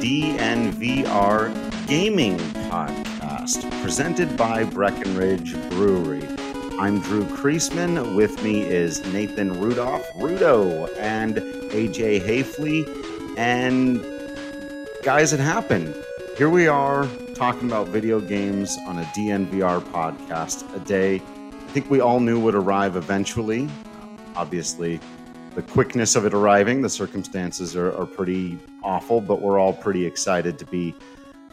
DNVR Gaming Podcast, presented by Breckenridge Brewery. I'm Drew Creasman. With me is Nathan Rudolph, Rudo, and AJ Haefele. And guys, it happened. Here we are talking about video games on a DNVR podcast a day. I think we all knew would arrive eventually. Obviously, the quickness of it arriving, the circumstances are, are pretty awful, but we're all pretty excited to be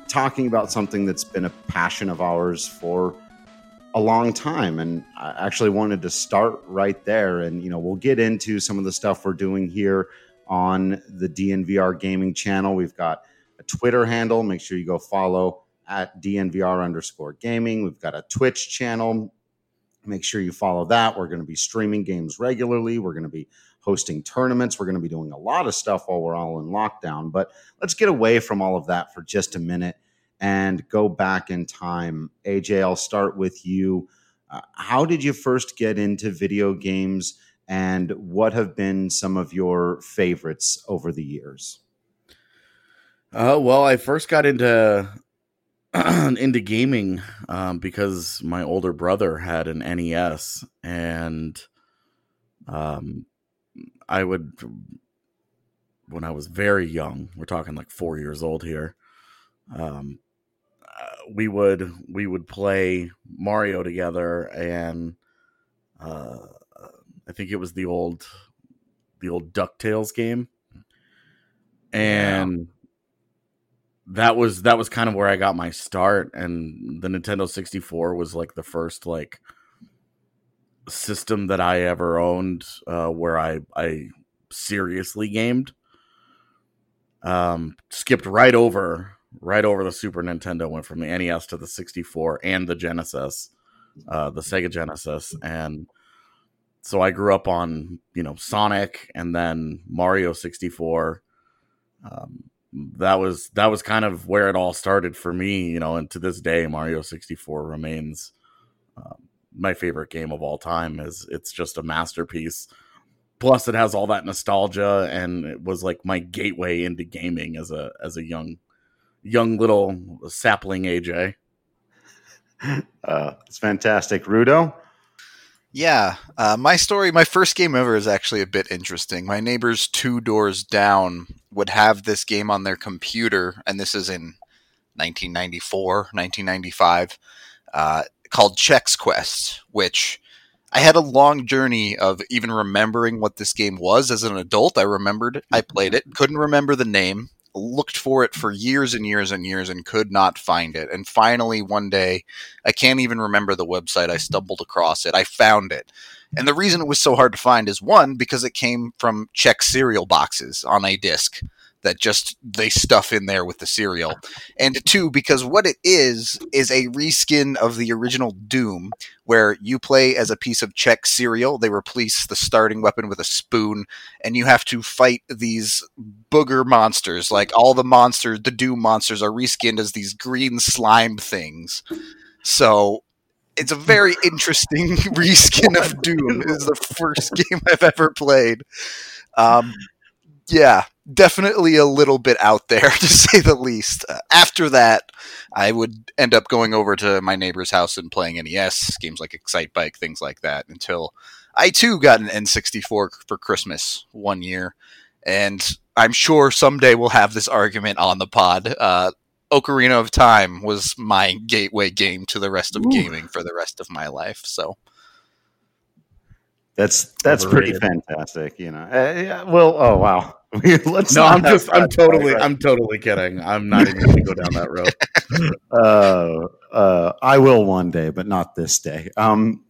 talking about something that's been a passion of ours for a long time. And I actually wanted to start right there. And, you know, we'll get into some of the stuff we're doing here on the DNVR gaming channel. We've got a Twitter handle. Make sure you go follow at DNVR underscore gaming. We've got a Twitch channel. Make sure you follow that. We're going to be streaming games regularly. We're going to be hosting tournaments. We're going to be doing a lot of stuff while we're all in lockdown. But let's get away from all of that for just a minute and go back in time. AJ, I'll start with you. Uh, how did you first get into video games, and what have been some of your favorites over the years? Uh, well, I first got into into gaming um, because my older brother had an NES, and um, I would when I was very young. We're talking like four years old here. Um, uh, we would we would play Mario together, and uh, I think it was the old the old Ducktales game, and. That was that was kind of where I got my start, and the Nintendo 64 was like the first like system that I ever owned uh, where I I seriously gamed. Um, skipped right over right over the Super Nintendo, went from the NES to the 64 and the Genesis, uh, the Sega Genesis, and so I grew up on you know Sonic and then Mario 64. Um, that was that was kind of where it all started for me, you know, and to this day, Mario 64 remains um, my favorite game of all time. Is it's just a masterpiece. Plus, it has all that nostalgia, and it was like my gateway into gaming as a as a young young little sapling AJ. Uh, it's fantastic, Rudo. Yeah, uh, my story, my first game ever is actually a bit interesting. My neighbors two doors down would have this game on their computer, and this is in 1994, 1995. Uh, called Chex Quest, which I had a long journey of even remembering what this game was as an adult. I remembered I played it, couldn't remember the name, looked for it for years and years and years and could not find it. And finally, one day, I can't even remember the website, I stumbled across it. I found it. And the reason it was so hard to find is one, because it came from Chex cereal boxes on a disc that just they stuff in there with the cereal. And two, because what it is is a reskin of the original Doom, where you play as a piece of Chex cereal. They replace the starting weapon with a spoon, and you have to fight these booger monsters. Like all the monsters, the Doom monsters are reskinned as these green slime things. So it's a very interesting reskin of Doom. It is the first game I've ever played. Um, yeah, definitely a little bit out there to say the least. Uh, after that, I would end up going over to my neighbor's house and playing NES games like Excite Bike, things like that, until I too got an N64 for Christmas one year, and I'm sure someday we'll have this argument on the pod. Uh, Ocarina of Time was my gateway game to the rest of Ooh. gaming for the rest of my life. So that's that's Overrated. pretty fantastic, you know. Uh, yeah, well, oh wow, Let's no, I'm just, I'm totally, right. I'm totally kidding. I'm not even going to go down that road. uh, uh, I will one day, but not this day. Um,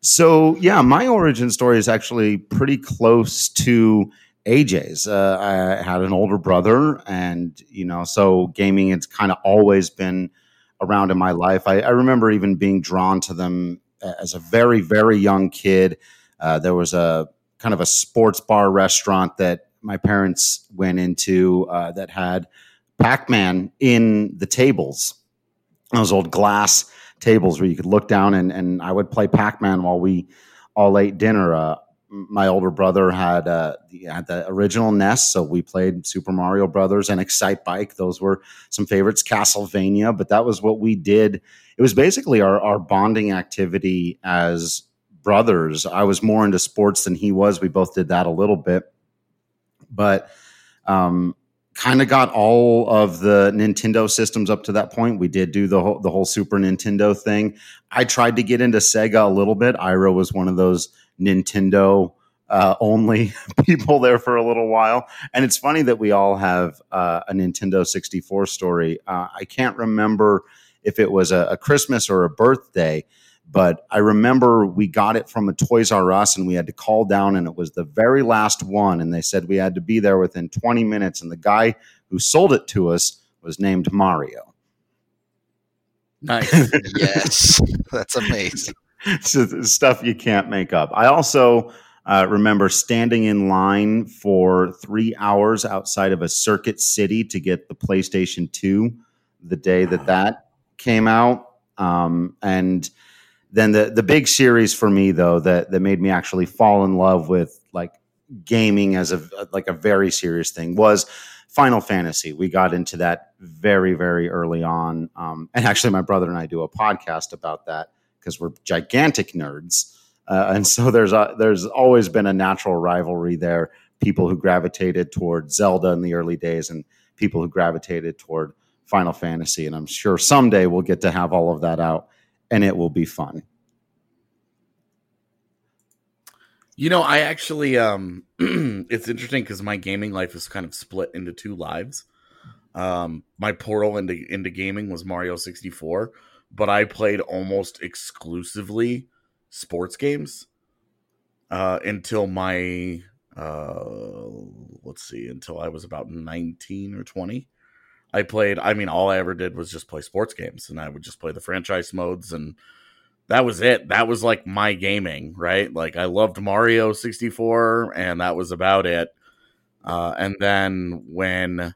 so yeah, my origin story is actually pretty close to AJ's. Uh, I had an older brother, and you know, so gaming it's kind of always been around in my life. I, I, remember even being drawn to them as a very, very young kid. Uh, there was a kind of a sports bar restaurant that my parents went into uh, that had Pac-Man in the tables. Those old glass tables where you could look down and, and I would play Pac-Man while we all ate dinner. Uh, my older brother had uh, had the original NES, so we played Super Mario Brothers and Excite Bike. Those were some favorites. Castlevania, but that was what we did. It was basically our our bonding activity as brothers. I was more into sports than he was. We both did that a little bit, but um, kind of got all of the Nintendo systems up to that point. We did do the whole the whole Super Nintendo thing. I tried to get into Sega a little bit. Ira was one of those Nintendo uh, only people there for a little while. And it's funny that we all have uh, a Nintendo 64 story. Uh, I can't remember if it was a, a, Christmas or a birthday, but I remember we got it from a Toys R Us and we had to call down, and it was the very last one. And they said we had to be there within 20 minutes. And the guy who sold it to us was named Mario. Nice. yes. That's amazing. So stuff you can't make up. I also uh, remember standing in line for three hours outside of a Circuit City to get the PlayStation 2 the day that that came out. Um, and then the, the big series for me, though, that, that made me actually fall in love with like gaming as a like a very serious thing was Final Fantasy. We got into that very, very early on. Um, and actually, my brother and I do a podcast about that because we're gigantic nerds. Uh, and so there's a, there's always been a natural rivalry there. People who gravitated toward Zelda in the early days, and people who gravitated toward Final Fantasy. And I'm sure someday we'll get to have all of that out, and it will be fun. You know, I actually um it's interesting because my gaming life is kind of split into two lives. Um my portal into into gaming was Mario 64, but I played almost exclusively sports games uh, until my uh, let's see, until I was about nineteen or twenty. I played. I mean, all I ever did was just play sports games, and I would just play the franchise modes, and that was it. That was like my gaming, right? Like I loved Mario sixty four, and that was about it. Uh, and then when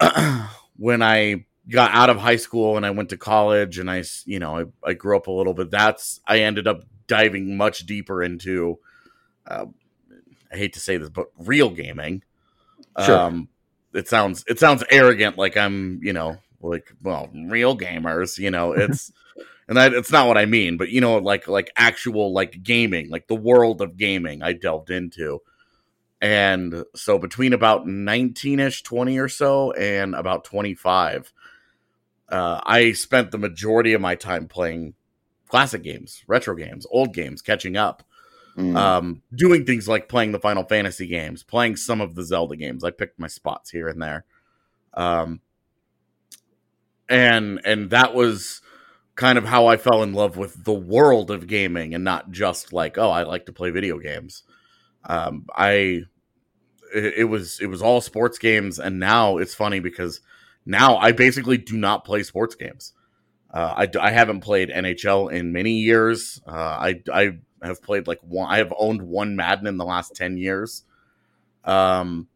when I got out of high school and I went to college and I, you know, I, I grew up a little bit. That's I ended up diving much deeper into. Uh, I hate to say this, but real gaming. Sure. Um, it sounds it sounds arrogant, like I'm, you know, like well, real gamers. You know, it's and that it's not what I mean, but you know, like like actual like gaming, like the world of gaming. I delved into. And so between about 19 ish, 20 or so, and about 25, uh, I spent the majority of my time playing classic games, retro games, old games, catching up, mm. um, doing things like playing the Final Fantasy games, playing some of the Zelda games. I picked my spots here and there, um, and and that was kind of how I fell in love with the world of gaming, and not just like oh, I like to play video games. Um, I it, was it was all sports games, and now it's funny because now I basically do not play sports games. Uh, I, I haven't played NHL in many years. Uh, I, I have played like one, I have owned one Madden in the last 10 years. Um,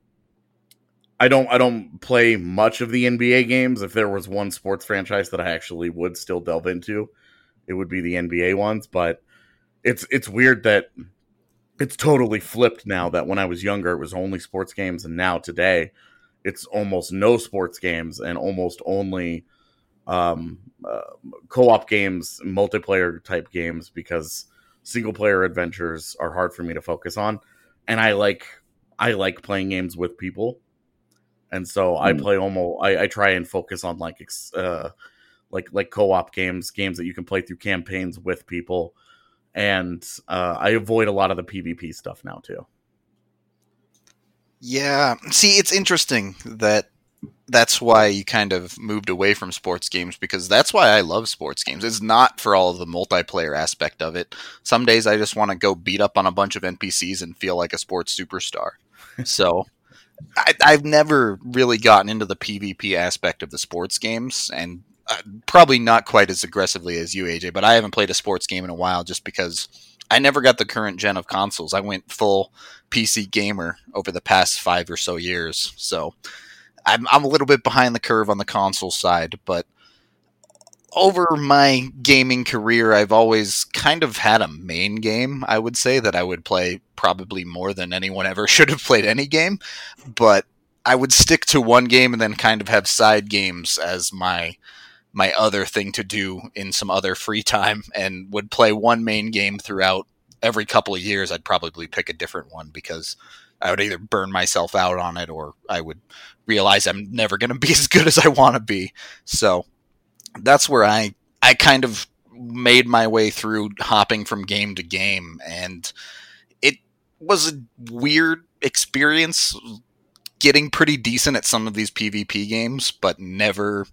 I don't, I don't play much of the NBA games. If there was one sports franchise that I actually would still delve into, it would be the NBA ones. But it's, it's weird that it's totally flipped now that when I was younger, it was only sports games. And now today, it's almost no sports games and almost only um, uh, co-op games, multiplayer type games because single player adventures are hard for me to focus on, and I like I like playing games with people, and so mm. I hmm. play almost I, I, try and focus on like uh, like like co-op games, games that you can play through campaigns with people, and uh, I avoid a lot of the PvP stuff now too. Yeah. See, it's interesting that that's why you kind of moved away from sports games because that's why I love sports games. It's not for all of the multiplayer aspect of it. Some days I just want to go beat up on a bunch of NPCs and feel like a sports superstar. so I, have never really gotten into the PvP aspect of the sports games and uh, probably not quite as aggressively as you, AJ, but I haven't played a sports game in a while just because I never got the current gen of consoles. I went full PC gamer over the past five or so years. So I'm, I'm a little bit behind the curve on the console side, but over my gaming career, I've always kind of had a main game, I would say, that I would play probably more than anyone ever should have played any game. But I would stick to one game and then kind of have side games as my my other thing to do in some other free time and would play one main game throughout every couple of years I'd probably pick a different one because I would either burn myself out on it or I would realize I'm never going to be as good as I want to be. So that's where I I kind of made my way through hopping from game to game and it was a weird experience getting pretty decent at some of these PvP games but never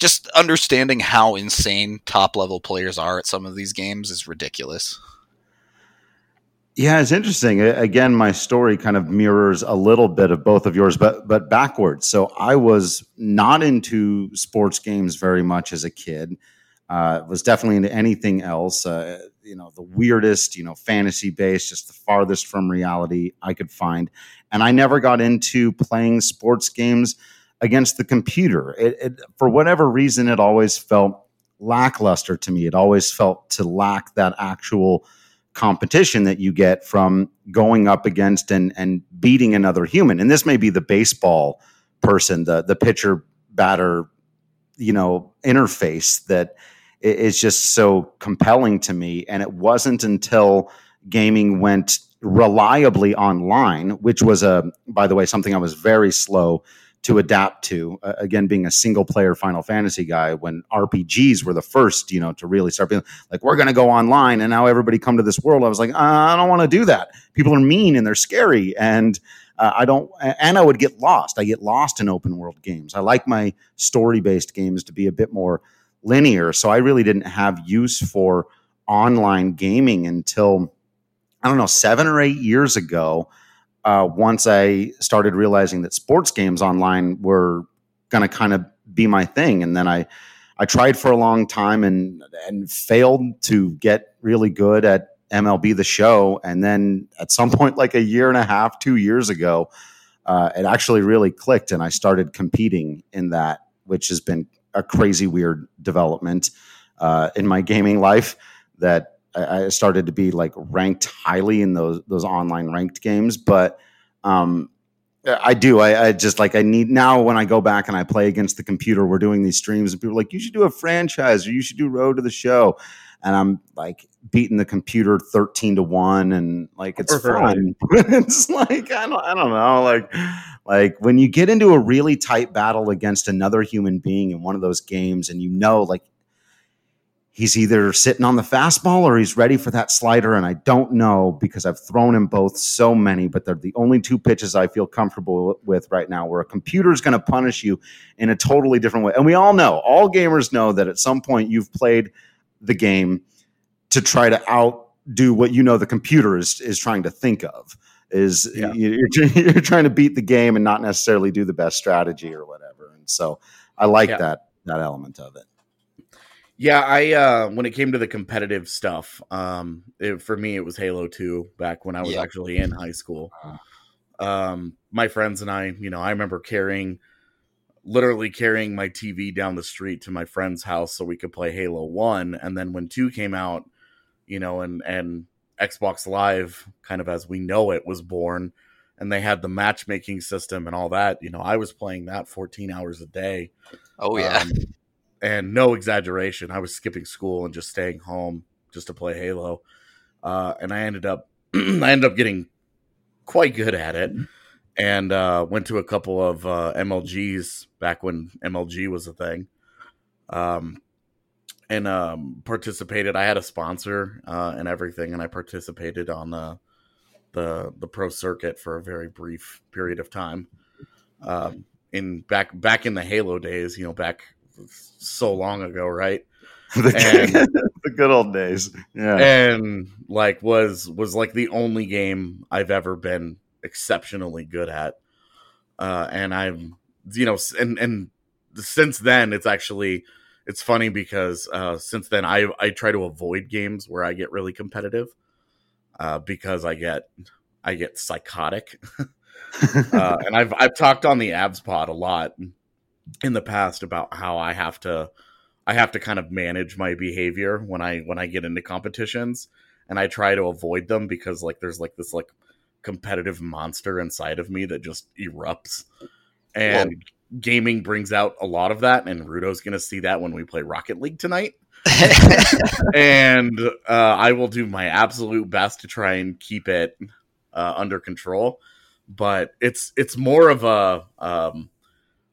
just understanding how insane top level players are at some of these games is ridiculous. Yeah, it's interesting. Again, my story kind of mirrors a little bit of both of yours, but but backwards. So I was not into sports games very much as a kid. Uh, was definitely into anything else. Uh, you know, the weirdest, you know, fantasy based, just the farthest from reality I could find. And I never got into playing sports games against the computer. It, it, for whatever reason, it always felt lackluster to me. It always felt to lack that actual competition that you get from going up against and and beating another human. And this may be the baseball person, the the pitcher batter, you know, interface that is just so compelling to me. And it wasn't until gaming went reliably online, which was a by the way something I was very slow to adapt to. Uh, again, being a single player Final Fantasy guy, when RPGs were the first, you know, to really start being like, we're going to go online, and now everybody come to this world. I was like, I don't want to do that. People are mean and they're scary, and uh, I don't. And I would get lost. I get lost in open world games. I like my story based games to be a bit more linear. So I really didn't have use for online gaming until I don't know seven or eight years ago uh, once I started realizing that sports games online were going to kind of be my thing, and then I I tried for a long time and and failed to get really good at MLB the Show, and then at some point, like a year and a half, two years ago, uh, it actually really clicked, and I started competing in that, which has been a crazy weird development uh, in my gaming life that I, started to be like ranked highly in those those online ranked games, but um, I do. I, I, just like I need now when I go back and I play against the computer. We're doing these streams, and people are like, "You should do a franchise, or you should do Road to the Show." And I'm like beating the computer thirteen to one, and like it's fun. it's like I don't, I don't know, like like when you get into a really tight battle against another human being in one of those games, and you know, like he's either sitting on the fastball or he's ready for that slider. And I don't know because I've thrown him both so many, but they're the only two pitches I feel comfortable with right now where a computer is going to punish you in a totally different way. And we all know, all gamers know that at some point you've played the game to try to outdo what you know the computer is, is trying to think of. Is yeah. you're, you're trying to beat the game and not necessarily do the best strategy or whatever. And so I like yeah. that that element of it. Yeah, I uh when it came to the competitive stuff, um it, for me it was Halo 2 back when I was yeah. actually in high school. Uh-huh. Um my friends and I, you know, I remember carrying literally carrying my TV down the street to my friend's house so we could play Halo 1 and then when 2 came out, you know, and and Xbox Live kind of as we know it was born and they had the matchmaking system and all that, you know, I was playing that 14 hours a day. Oh yeah. Um, and no exaggeration, I was skipping school and just staying home just to play Halo. Uh, and I ended up I ended up getting quite good at it, and uh, went to a couple of uh, MLGs back when MLG was a thing. Um, and um, participated. I had a sponsor uh, and everything, and I participated on the the the pro circuit for a very brief period of time. Um, in back back in the Halo days, you know, back so long ago, right? the, and, the good old days. Yeah. And like was was like the only game I've ever been exceptionally good at. Uh and I'm you know and and since then it's actually it's funny because uh since then I I try to avoid games where I get really competitive. Uh because I get I get psychotic. uh, and I've I've talked on the Avs pod a lot in the past about how I have to I have to kind of manage my behavior when I when I get into competitions and I try to avoid them because like there's like this like competitive monster inside of me that just erupts. And well, gaming brings out a lot of that and Rudo's going to see that when we play Rocket League tonight. and uh, I will do my absolute best to try and keep it uh, under control. But it's it's more of a um,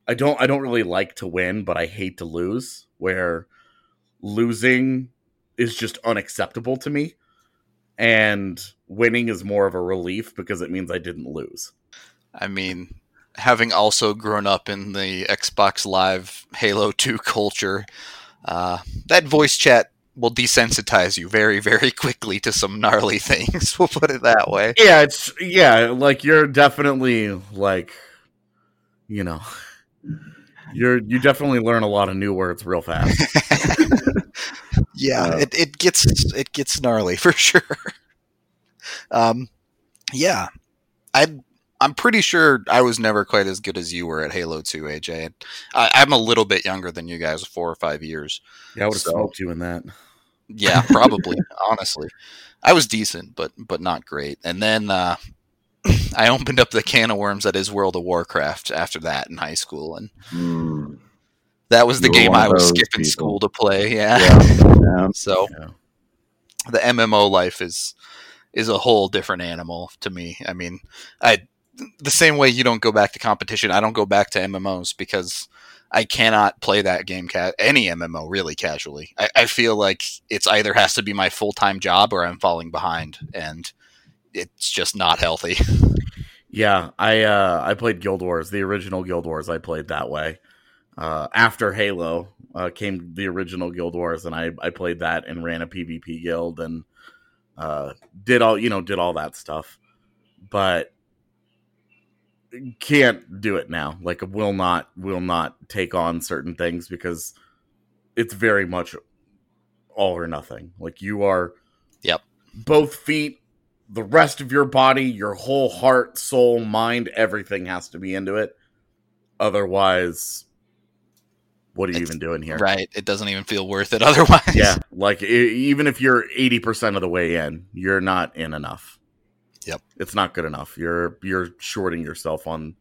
I don't I don't really like to win, but I hate to lose. Where losing is just unacceptable to me, and winning is more of a relief because it means I didn't lose. I mean, having also grown up in the Xbox Live Halo 2 culture, uh, that voice chat will desensitize you very, very quickly to some gnarly things. We'll put it that way. Yeah, it's yeah, like you're definitely like, you know, you're you definitely learn a lot of new words real fast. yeah, uh, it, it gets it gets gnarly for sure. Um, yeah, I I'm pretty sure I was never quite as good as you were at Halo 2, AJ. I, am a little bit younger than you guys, four or five years. Yeah, I would have so, smoked you in that. Yeah, probably. honestly, I was decent, but but not great. And then uh, I opened up the can of worms that is World of Warcraft after that in high school, and mm. that was the game I was skipping people. school to play. Yeah. yeah. yeah. so yeah. the MMO life is is a whole different animal to me. I mean, I the same way you don't go back to competition, I don't go back to MMOs because I cannot play that game ca- any MMO really casually. I, I feel like it's either has to be my full time job or I'm falling behind, and it's just not healthy. Yeah, I uh, I played Guild Wars, the original Guild Wars. I played that way. Uh, after Halo uh, came the original Guild Wars, and I I played that and ran a PvP guild and uh, did all you know did all that stuff, but can't do it now. Like will not will not take on certain things because it's very much all or nothing. Like you are Yep. Both feet, the rest of your body, your whole heart, soul, mind, everything has to be into it. Otherwise what are you it's, even doing here? Right. It doesn't even feel worth it otherwise. Yeah. Like even if you're 80% of the way in, you're not in enough. Yep. It's not good enough. You're you're shorting yourself on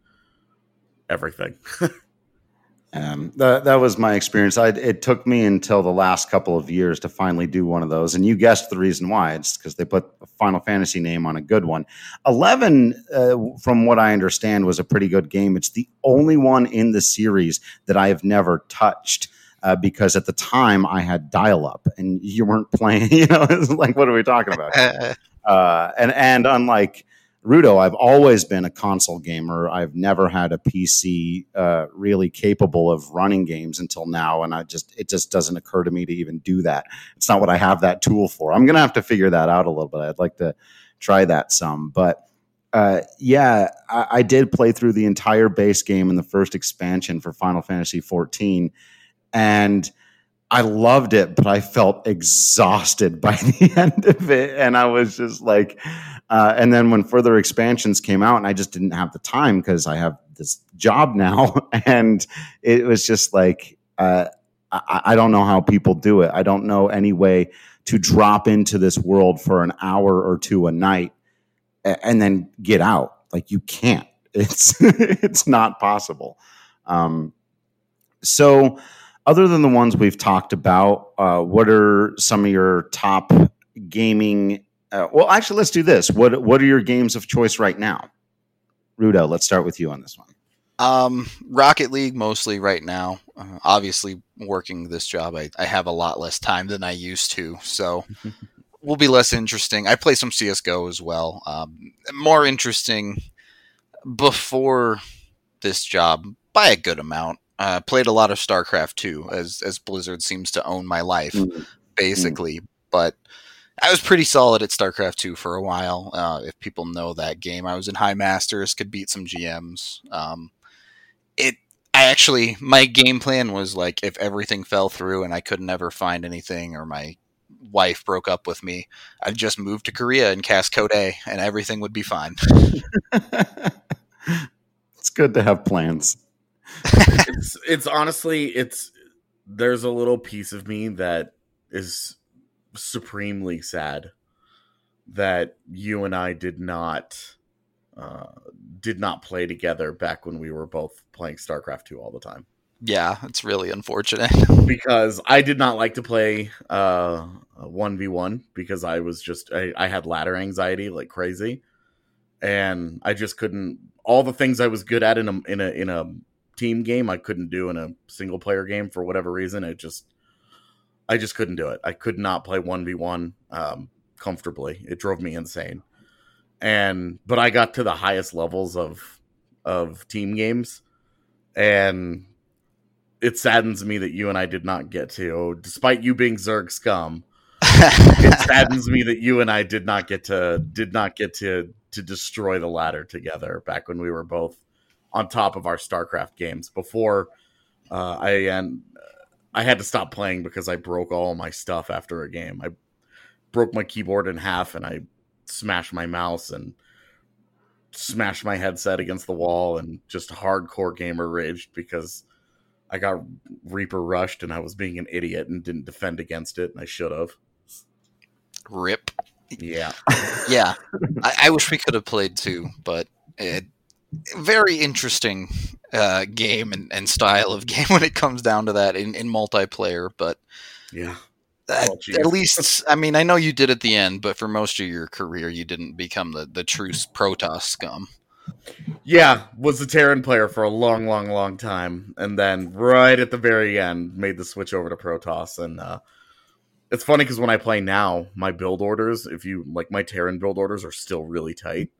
everything. um, that that was my experience. I, it took me until the last couple of years to finally do one of those, and you guessed the reason why. It's because they put a Final Fantasy name on a good one. Eleven, uh, from what I understand, was a pretty good game. It's the only one in the series that I have never touched. Uh, because at the time I had dial up and you weren't playing, you know, like, what are we talking about? Uh, and and unlike Rudo, I've always been a console gamer. I've never had a PC uh, really capable of running games until now, and I just it just doesn't occur to me to even do that. It's not what I have that tool for. I'm gonna have to figure that out a little bit. I'd like to try that some, but. Uh, yeah, I, I, did play through the entire base game in the first expansion for Final Fantasy 14, and I loved it, but I felt exhausted by the end of it. And I was just like, uh, and then when further expansions came out, and I just didn't have the time because I have this job now. And it was just like, uh, I, I don't know how people do it. I don't know any way to drop into this world for an hour or two a night and then get out. Like you can't. It's it's not possible. Um, so other than the ones we've talked about, uh, what are some of your top gaming? Uh, well, actually, let's do this. What What are your games of choice right now? Rudo, let's start with you on this one. Um, Rocket League mostly right now. Uh, obviously, working this job, I, I have a lot less time than I used to, so will be less interesting. I play some CS:GO as well. Um, more interesting before this job by a good amount. Uh, played a lot of StarCraft 2, as as Blizzard seems to own my life, mm-hmm. basically. Mm-hmm. But I was pretty solid at StarCraft 2 for a while. Uh, if people know that game, I was in High Masters, could beat some GMs. Um, it, I actually, my game plan was like, if everything fell through and I could never find anything, or my wife broke up with me, I'd just move to Korea and cast Code A, and everything would be fine. it's good to have plans it's it's honestly it's there's a little piece of me that is supremely sad that you and I did not uh, did not play together back when we were both playing StarCraft 2 all the time. Yeah, it's really unfortunate. because I did not like to play uh 1v1 because I was just I, I had ladder anxiety like crazy and I just couldn't all the things I was good at in a in a in a team game I couldn't do in a single player game for whatever reason it just I just couldn't do it. I could not play 1v1 um comfortably. It drove me insane. And but I got to the highest levels of of team games and it saddens me that you and I did not get to, despite you being Zerg scum. it saddens me that you and I did not get to did not get to to destroy the ladder together back when we were both on top of our StarCraft games before uh, I and I had to stop playing because I broke all my stuff after a game. I broke my keyboard in half and I smashed my mouse and smashed my headset against the wall and just hardcore gamer raged because I got Reaper rushed and I was being an idiot and didn't defend against it, and I should have. Rip. Yeah. yeah. I, I, wish we could have played too, but it, very interesting uh, game and, and, style of game when it comes down to that in, in multiplayer. But yeah. At, oh, at, least, I mean, I know you did at the end, but for most of your career, you didn't become the, the true Protoss scum. Yeah, was a Terran player for a long, long, long time, and then right at the very end, made the switch over to Protoss. And uh, it's funny because when I play now, my build orders, if you like, my Terran build orders are still really tight,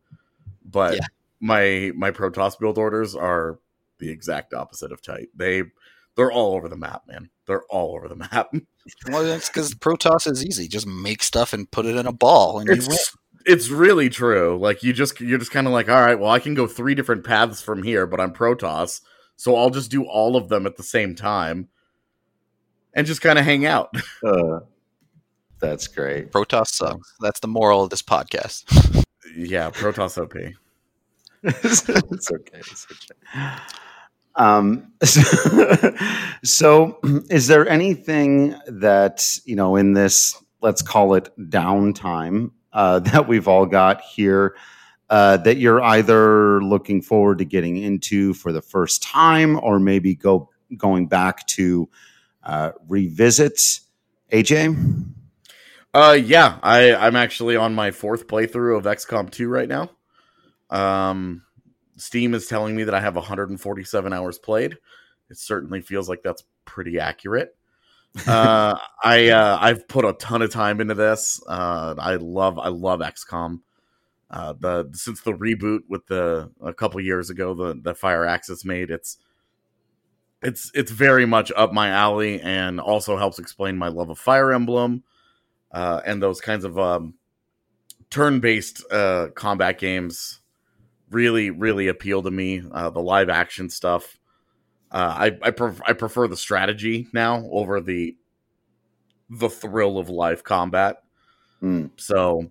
but yeah. My my Protoss build orders are the exact opposite of tight. They they're all over the map, man. They're all over the map. well, that's because Protoss is easy. Just make stuff and put it in a ball, and it's, you win it's really true. Like you just you're just kind of like, all right, well, I can go three different paths from here, but I'm Protoss, so I'll just do all of them at the same time, and just kind of hang out. uh, that's great. Protoss sucks. That's the moral of this podcast. yeah, Protoss OP. it's okay. It's okay. Um, so, so, is there anything that you know in this? Let's call it downtime uh, that we've all got here uh, that you're either looking forward to getting into for the first time or maybe go going back to uh, revisit AJ? Uh, yeah, I, I'm actually on my fourth playthrough of XCOM 2 right now. Um, Steam is telling me that I have 147 hours played. It certainly feels like that's pretty accurate uh, I uh, I've put a ton of time into this. Uh, I love I love XCOM. Uh, the since the reboot with the a couple years ago the the Firaxis made it's it's it's very much up my alley and also helps explain my love of Fire Emblem uh, and those kinds of um, turn based uh, combat games really really appeal to me. Uh, the live action stuff uh, I I, pref- I prefer the strategy now over the the thrill of live combat. Mm. So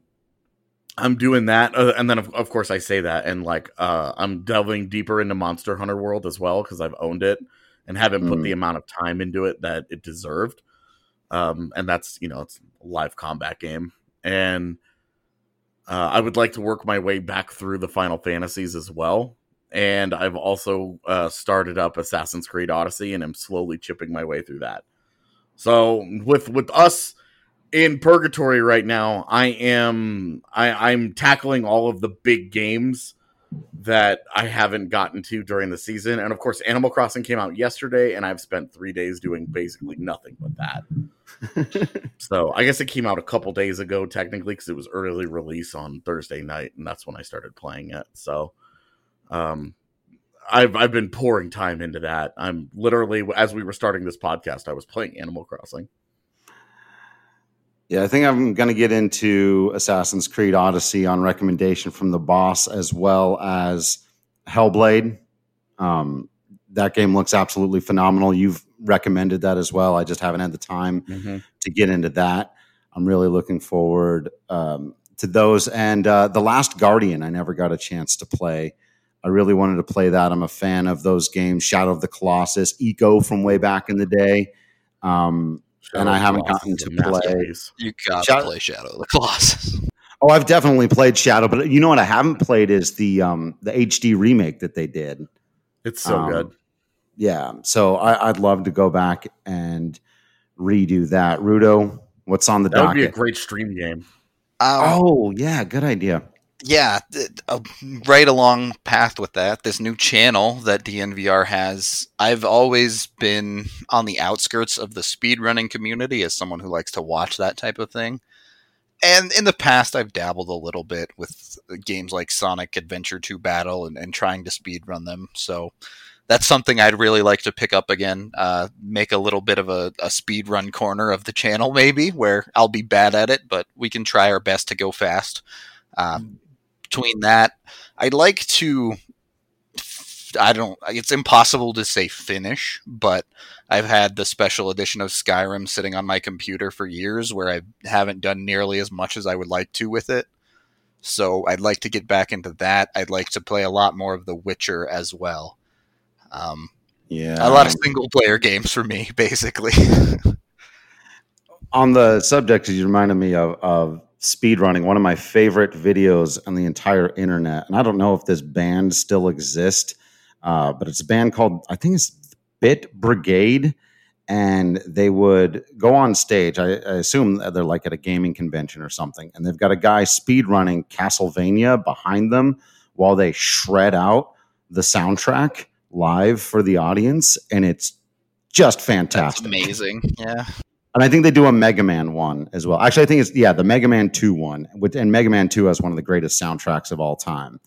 I'm doing that, uh, and then of, of, course I say that, and like uh, I'm delving deeper into Monster Hunter World as well because I've owned it and haven't mm. put the hmm. amount of time into it that it deserved. Um, and that's you know it's a live combat game, and uh, I would like to work my way back through the Final Fantasies as well and I've also uh, started up Assassin's Creed Odyssey, and I'm slowly chipping my way through that. So with with us in purgatory right now, I am I, I'm tackling all of the big games that I haven't gotten to during the season, and of course, Animal Crossing came out yesterday, and I've spent three days doing basically nothing but that. so I guess it came out a couple days ago, technically, because it was early release on Thursday night, and that's when I started playing it. So um, I've I've been pouring time into that. I'm literally as we were starting this podcast, I was playing Animal Crossing. Yeah, I think I'm going to get into Assassin's Creed Odyssey on recommendation from the boss, as well as Hellblade. Um, that game looks absolutely phenomenal. You've recommended that as well. I just haven't had the time mm-hmm. to get into that. I'm really looking forward um, to those. And uh, the Last Guardian, I never got a chance to play. I really wanted to play that. I'm a fan of those games, Shadow of the Colossus, Ico from way back in the day. Um, Shadow And I haven't Colossus gotten to play- You gotta Shadow- play Shadow of the Colossus. oh, I've definitely played Shadow, but you know what I haven't played is the um, the HD remake that they did. It's so Um, good. Yeah, so I, I'd love to go back and redo that. Rudo, what's on the That would be a great stream game. Um, oh, yeah, good idea. Yeah, th- uh, right along path with that, this new channel that DNVR has. I've always been on the outskirts of the speedrunning community as someone who likes to watch that type of thing. And in the past, I've dabbled a little bit with games like Sonic Adventure 2 Battle and, and trying to speedrun them. So that's something I'd really like to pick up again. Uh, make a little bit of a, a speedrun corner of the channel, maybe, where I'll be bad at it, but we can try our best to go fast. Uh, between that, I'd like to. I don't. It's impossible to say finish, but I've had the special edition of Skyrim sitting on my computer for years, where I haven't done nearly as much as I would like to with it. So I'd like to get back into that. I'd like to play a lot more of The Witcher as well. Um, Yeah, a lot of single player games for me, basically. on the subject, you reminded me of, of speed running. One of my favorite videos on the entire internet, and I don't know if this band still exists, uh, but it's a band called I think it's Bit Brigade, and they would go on stage. I, I assume that they're like at a gaming convention or something, and they've got a guy speed running Castlevania behind them while they shred out the soundtrack live for the audience, and it's just That's fantastic. amazing. Yeah. And I think they do a Mega Man one as well. Actually, I think it's yeah, the Mega Man two one, with, and Mega Man two has one of the greatest soundtracks of all time.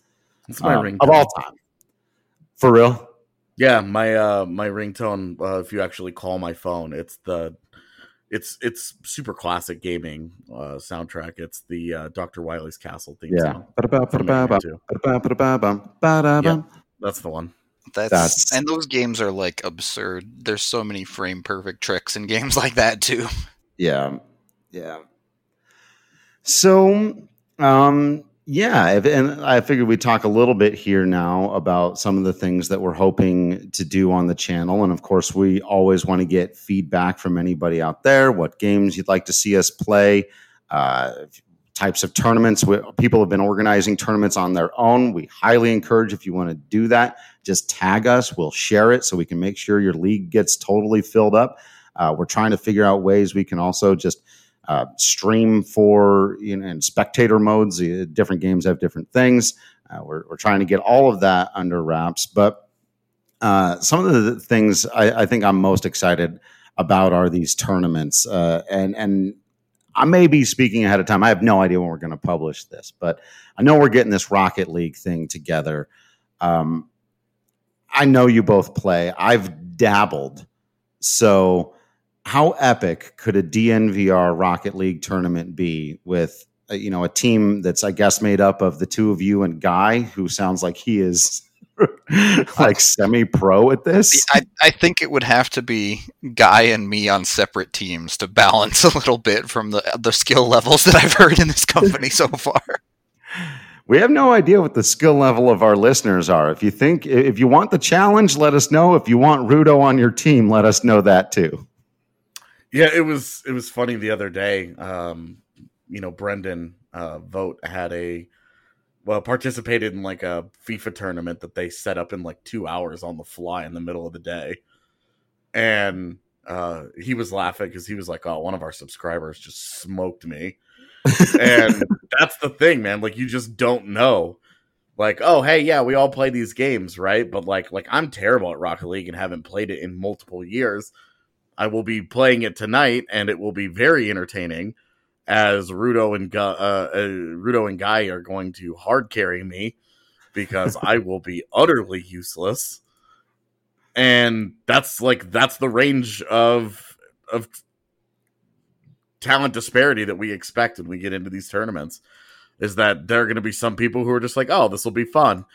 That's my uh, ringtone. of all time, for real. Yeah, my uh, my ringtone. Uh, if you actually call my phone, it's the it's it's super classic gaming uh, soundtrack. It's the uh, Doctor Wily's Castle theme yeah. song. Yeah, that's the one. That's, That's- and those games are like absurd. There's so many frame perfect tricks in games like that too. Yeah, yeah. So, um, yeah, if, and I figured we'd talk a little bit here now about some of the things that we're hoping to do on the channel, and of course, we always want to get feedback from anybody out there. What games you'd like to see us play? Uh, types of tournaments. We, people have been organizing tournaments on their own. We highly encourage if you want to do that, just tag us. We'll share it so we can make sure your league gets totally filled up. Uh, we're trying to figure out ways we can also just uh, stream for you know in spectator modes. Uh, different games have different things. Uh, we're, we're trying to get all of that under wraps. But uh, some of the things I, I think I'm most excited about are these tournaments, uh, and and I may be speaking ahead of time. I have no idea when we're going to publish this, but I know we're getting this Rocket League thing together. Um, I know you both play. I've dabbled, so how epic could a DNVR Rocket League tournament be with uh, you know a team that's I guess made up of the two of you and Guy, who sounds like he is like semi-pro at this. I, I think it would have to be Guy and me on separate teams to balance a little bit from the the skill levels that I've heard in this company so far. We have no idea what the skill level of our listeners are. If you think if you want the challenge, let us know. If you want Rudo on your team, let us know that too. Yeah, it was it was funny the other day. Um, you know, Brendan uh, Vogt had a well participated in like a FIFA tournament that they set up in like two hours on the fly in the middle of the day, and uh, he was laughing because he was like, "Oh, one of our subscribers just smoked me," and that's the thing, man. Like, you just don't know. Like, oh, hey, yeah, we all play these games, right? But like, like I'm terrible at Rocket League and haven't played it in multiple years. I will be playing it tonight, and it will be very entertaining. As Rudo and Gu- uh, uh, Rudo and Guy are going to hard carry me because I will be utterly useless, and that's like that's the range of of talent disparity that we expect when we get into these tournaments. Is that there are going to be some people who are just like, oh, this will be fun,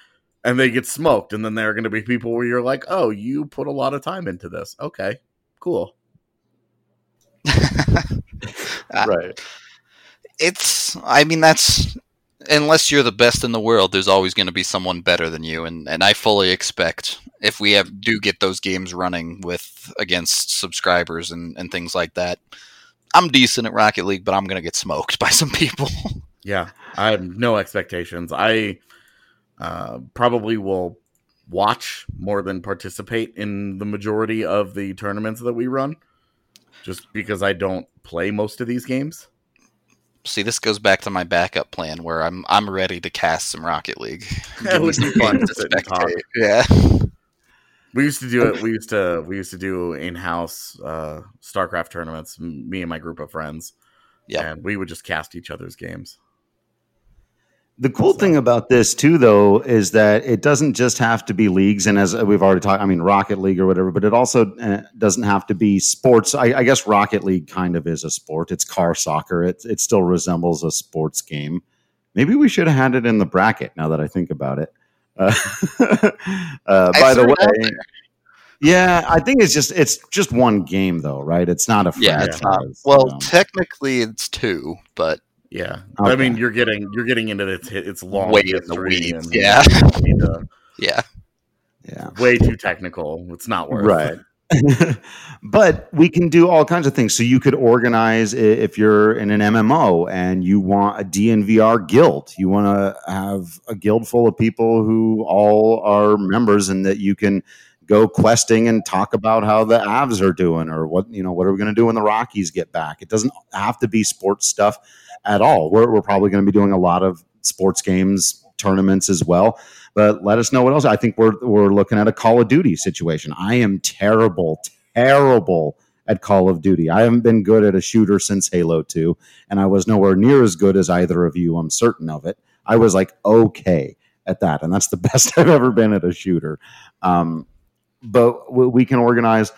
and they get smoked, and then there are going to be people where you're like, oh, you put a lot of time into this. Okay, cool. Right. It's i mean that's unless you're the best in the world, there's always going to be someone better than you, and and I fully expect if we have do get those games running with against subscribers and and things like that, I'm decent at Rocket League, but I'm going to get smoked by some people. Yeah, I have no expectations. I uh, probably will watch more than participate in the majority of the tournaments that we run, just because I don't play most of these games. See, this goes back to my backup plan where I'm I'm ready to cast some Rocket League. That would be fun to sit and talk. Spectate. Yeah. We used to do it. We used to we used to do in-house uh, StarCraft tournaments. Me and my group of friends. Yeah. and we would just cast each other's games. The cool thing about this too, though, is that it doesn't just have to be leagues, and as we've already talked, I mean Rocket League or whatever, but it also uh, doesn't have to be sports. I, I guess Rocket League kind of is a sport. It's car soccer. It it still resembles a sports game. Maybe we should have had it in the bracket. Now that I think about it. Uh, uh, by the threw it out way, yeah, I think it's just it's just one game though, right? It's not a Yeah, it's not. Well, technically it's two, but Yeah, I mean you're getting you're getting into its its long Way in the weeds, and yeah. you need to- yeah. yeah. way too technical. It's not worth. right but we can do all kinds of things so you could organize if you're in an mmo and you want a dnvr guild you want to have a guild full of people who all are members and that you can go questing and talk about how the avs are doing or what you know what are we going to do when the rockies get back it doesn't have to be sports stuff at all we're, we're probably going to be doing a lot of sports games tournaments as well but let us know what else. I think we're we're looking at a Call of Duty situation. I am terrible, terrible at Call of Duty. I haven't been good at a shooter since Halo 2, and I was nowhere near as good as either of you. I'm certain of it. I was like okay at that, and that's the best I've ever been at a shooter. Um, but we can organize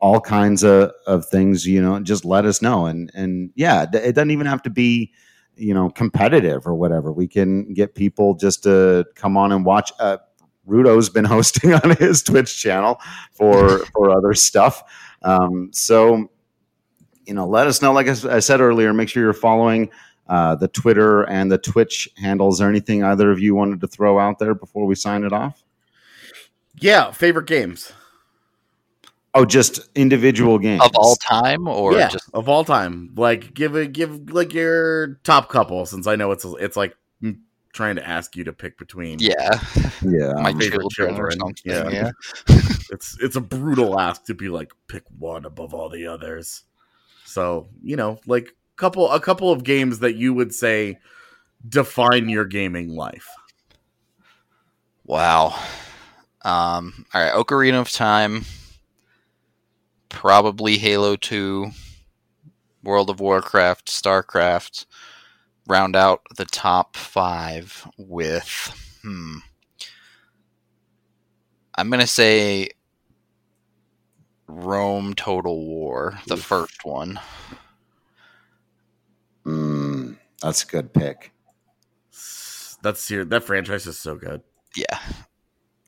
all kinds of, of things. You know, just let us know, and and yeah, it doesn't even have to be you know competitive or whatever. We can get people just to come on and watch uh rudo's been hosting on his twitch channel for for other stuff. Um so you know let us know. Like I said earlier make sure you're following uh the twitter and the twitch handles. Is there anything either of you wanted to throw out there before we sign it off Yeah, favorite games oh just individual games Of all time or yeah, just of all time. Like give a give like your top couple since I know it's it's like mm, trying to ask you to pick between yeah, yeah my favorite children, or children, something. yeah. Yeah. it's it's a brutal ask to be like pick one above all the others. So, you know, like couple a couple of games that you would say define your gaming life. Wow. Um, all right, Ocarina of Time, probably Halo 2, World of Warcraft, StarCraft. Round out the top five with, hmm. I'm going to say Rome Total War, the Oof. first one. mm, that's a good pick That's your that franchise is so good. Yeah.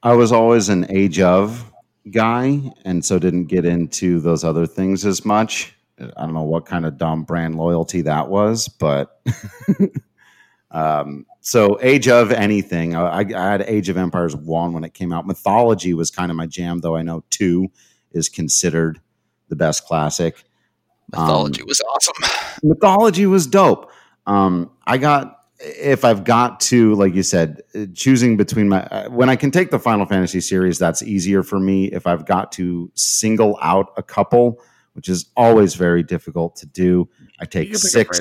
I was always an age of guy, and so didn't get into those other things as much. I don't know what kind of dumb brand loyalty that was, but um, so age of anything. I, I had Age of Empires one when it came out. Mythology was kind of my jam, though. I know two is considered the best classic. Mythology Um, was awesome. mythology was dope. Um, I got if I've got to, like you said, uh, choosing between my uh, when I can take the Final Fantasy series, that's easier for me. If I've got to single out a couple, which is always very difficult to do, I take six,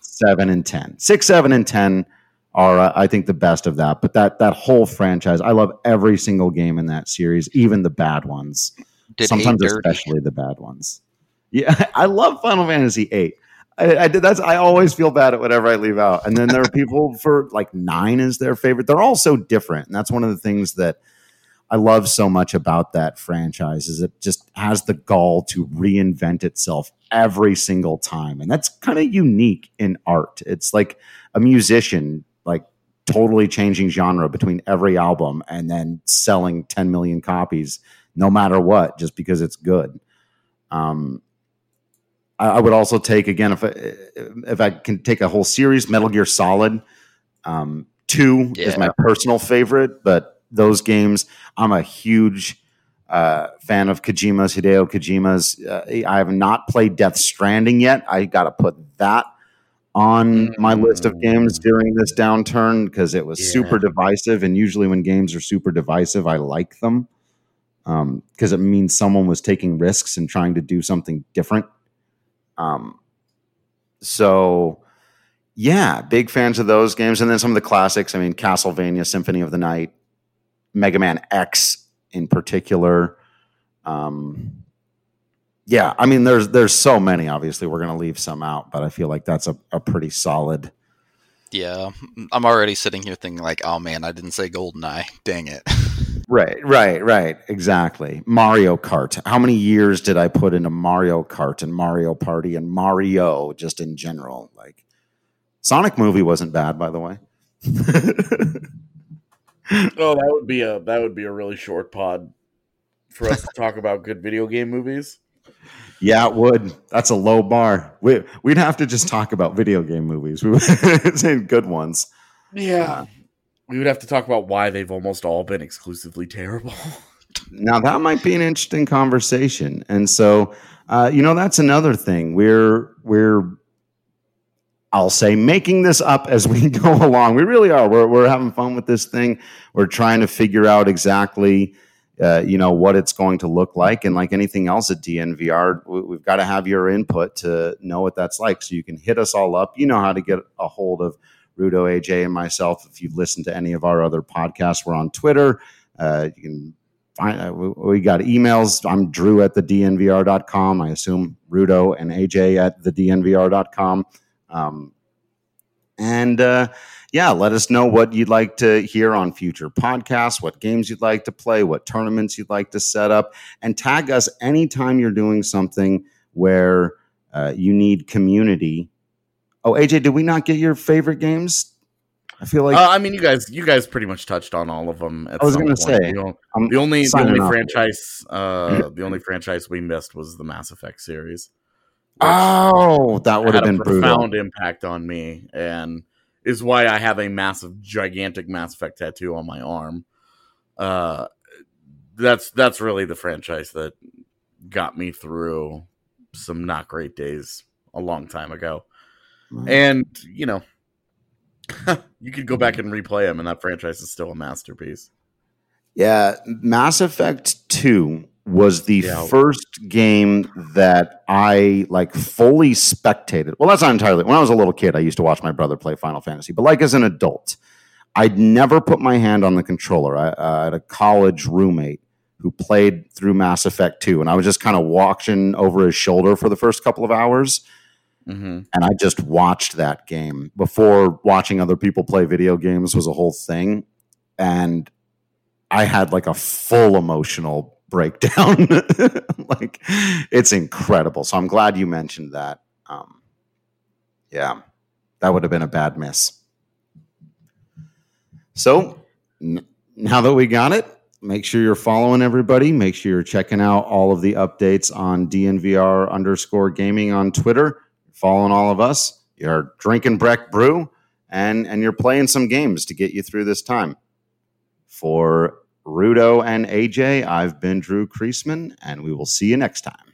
seven, and ten. Six, seven, and ten are uh, I think the best of that. But that that whole franchise, I love every single game in that series, even the bad ones Did sometimes especially the bad ones. Yeah, I love Final Fantasy VIII. I, I did that's I always feel bad at whatever I leave out. And then there are people for like nine is their favorite. They're all so different, and that's one of the things that I love so much about that franchise is it just has the gall to reinvent itself every single time, and that's kind of unique in art. It's like a musician like totally changing genre between every album and then selling 10 million copies no matter what, just because it's good. Um, I, I would also take again if I, if I can take a whole series, Metal Gear Solid Um, two is my personal favorite, but those games, I'm a huge uh, fan of Kojima's, Hideo Kojima's. Uh, I have not played Death Stranding yet. I got to put that on my list of games during this downturn because it was Yeah. super divisive. And usually, when games are super divisive, I like them because it means someone was taking risks and trying to do something different. Um, so, yeah, big fans of those games. And then some of the classics. I mean, Castlevania, Symphony of the Night, Mega Man X in particular. Um, yeah, I mean, there's there's so many. Obviously, we're going to leave some out, but I feel like that's a, a pretty solid. Yeah, I'm already sitting here thinking like, oh man, I didn't say Goldeneye. Dang it. Right, right, right. Exactly. Mario Kart. How many years did I put into Mario Kart and Mario Party and Mario just in general? Like, Sonic movie wasn't bad, by the way. Oh, that would be a that would be a really short pod for us to talk about good video game movies. Yeah, it would. That's a low bar. We, we'd have to just talk about video game movies. We would say good ones. Yeah. Uh, We would have to talk about why they've almost all been exclusively terrible. Now that might be an interesting conversation. And so, uh, you know, that's another thing. We're we're I'll say making this up as we go along. We really are. We're we're having fun with this thing. We're trying to figure out exactly uh, you know what it's going to look like and like anything else at dnvr we, we've got to have your input to know what that's like so you can hit us all up you know how to get a hold of rudo aj and myself. If you've listened to any of our other podcasts we're on twitter. Uh, you can find uh, we, got emails. I'm drew at the dnvr.com i assume rudo and aj at the dnvr.com um, and uh, yeah, let us know what you'd like to hear on future podcasts, what games you'd like to play, what tournaments you'd like to set up, and tag us anytime you're doing something where uh, you need community. Oh, AJ, did we not get your favorite games? I feel like uh, I mean, you guys, you guys pretty much touched on all of them. At I was gonna say, the, o- I'm the only the only off. franchise, uh, the only franchise we missed was the Mass Effect series. Oh, that would have been a brutal. profound impact on me, and is why I have a massive, gigantic Mass Effect tattoo on my arm. Uh, that's that's really the franchise that got me through some not great days a long time ago. And you know, you could go back and replay them, and that franchise is still a masterpiece. Yeah, Mass Effect 2 was the Yeah. first game that I like fully spectated. Well, that's not entirely. When I was a little kid, I used to watch my brother play Final Fantasy, but like as an adult, I'd never put my hand on the controller. I, uh, I had a college roommate who played through Mass Effect 2, and I was just kind of watching over his shoulder for the first couple of hours hmm and I just watched that game before watching other people play video games was a whole thing, and I had like a full emotional breakdown. like it's incredible. So I'm glad you mentioned that. Um, yeah, that would have been a bad miss. So n- now that we got it, make sure you're following everybody. Make sure you're checking out all of the updates on DNVR underscore gaming on Twitter. Following all of us. You're drinking Breck Brew and and you're playing some games to get you through this time. For Rudo and AJ, I've been Drew Creasman, and we will see you next time.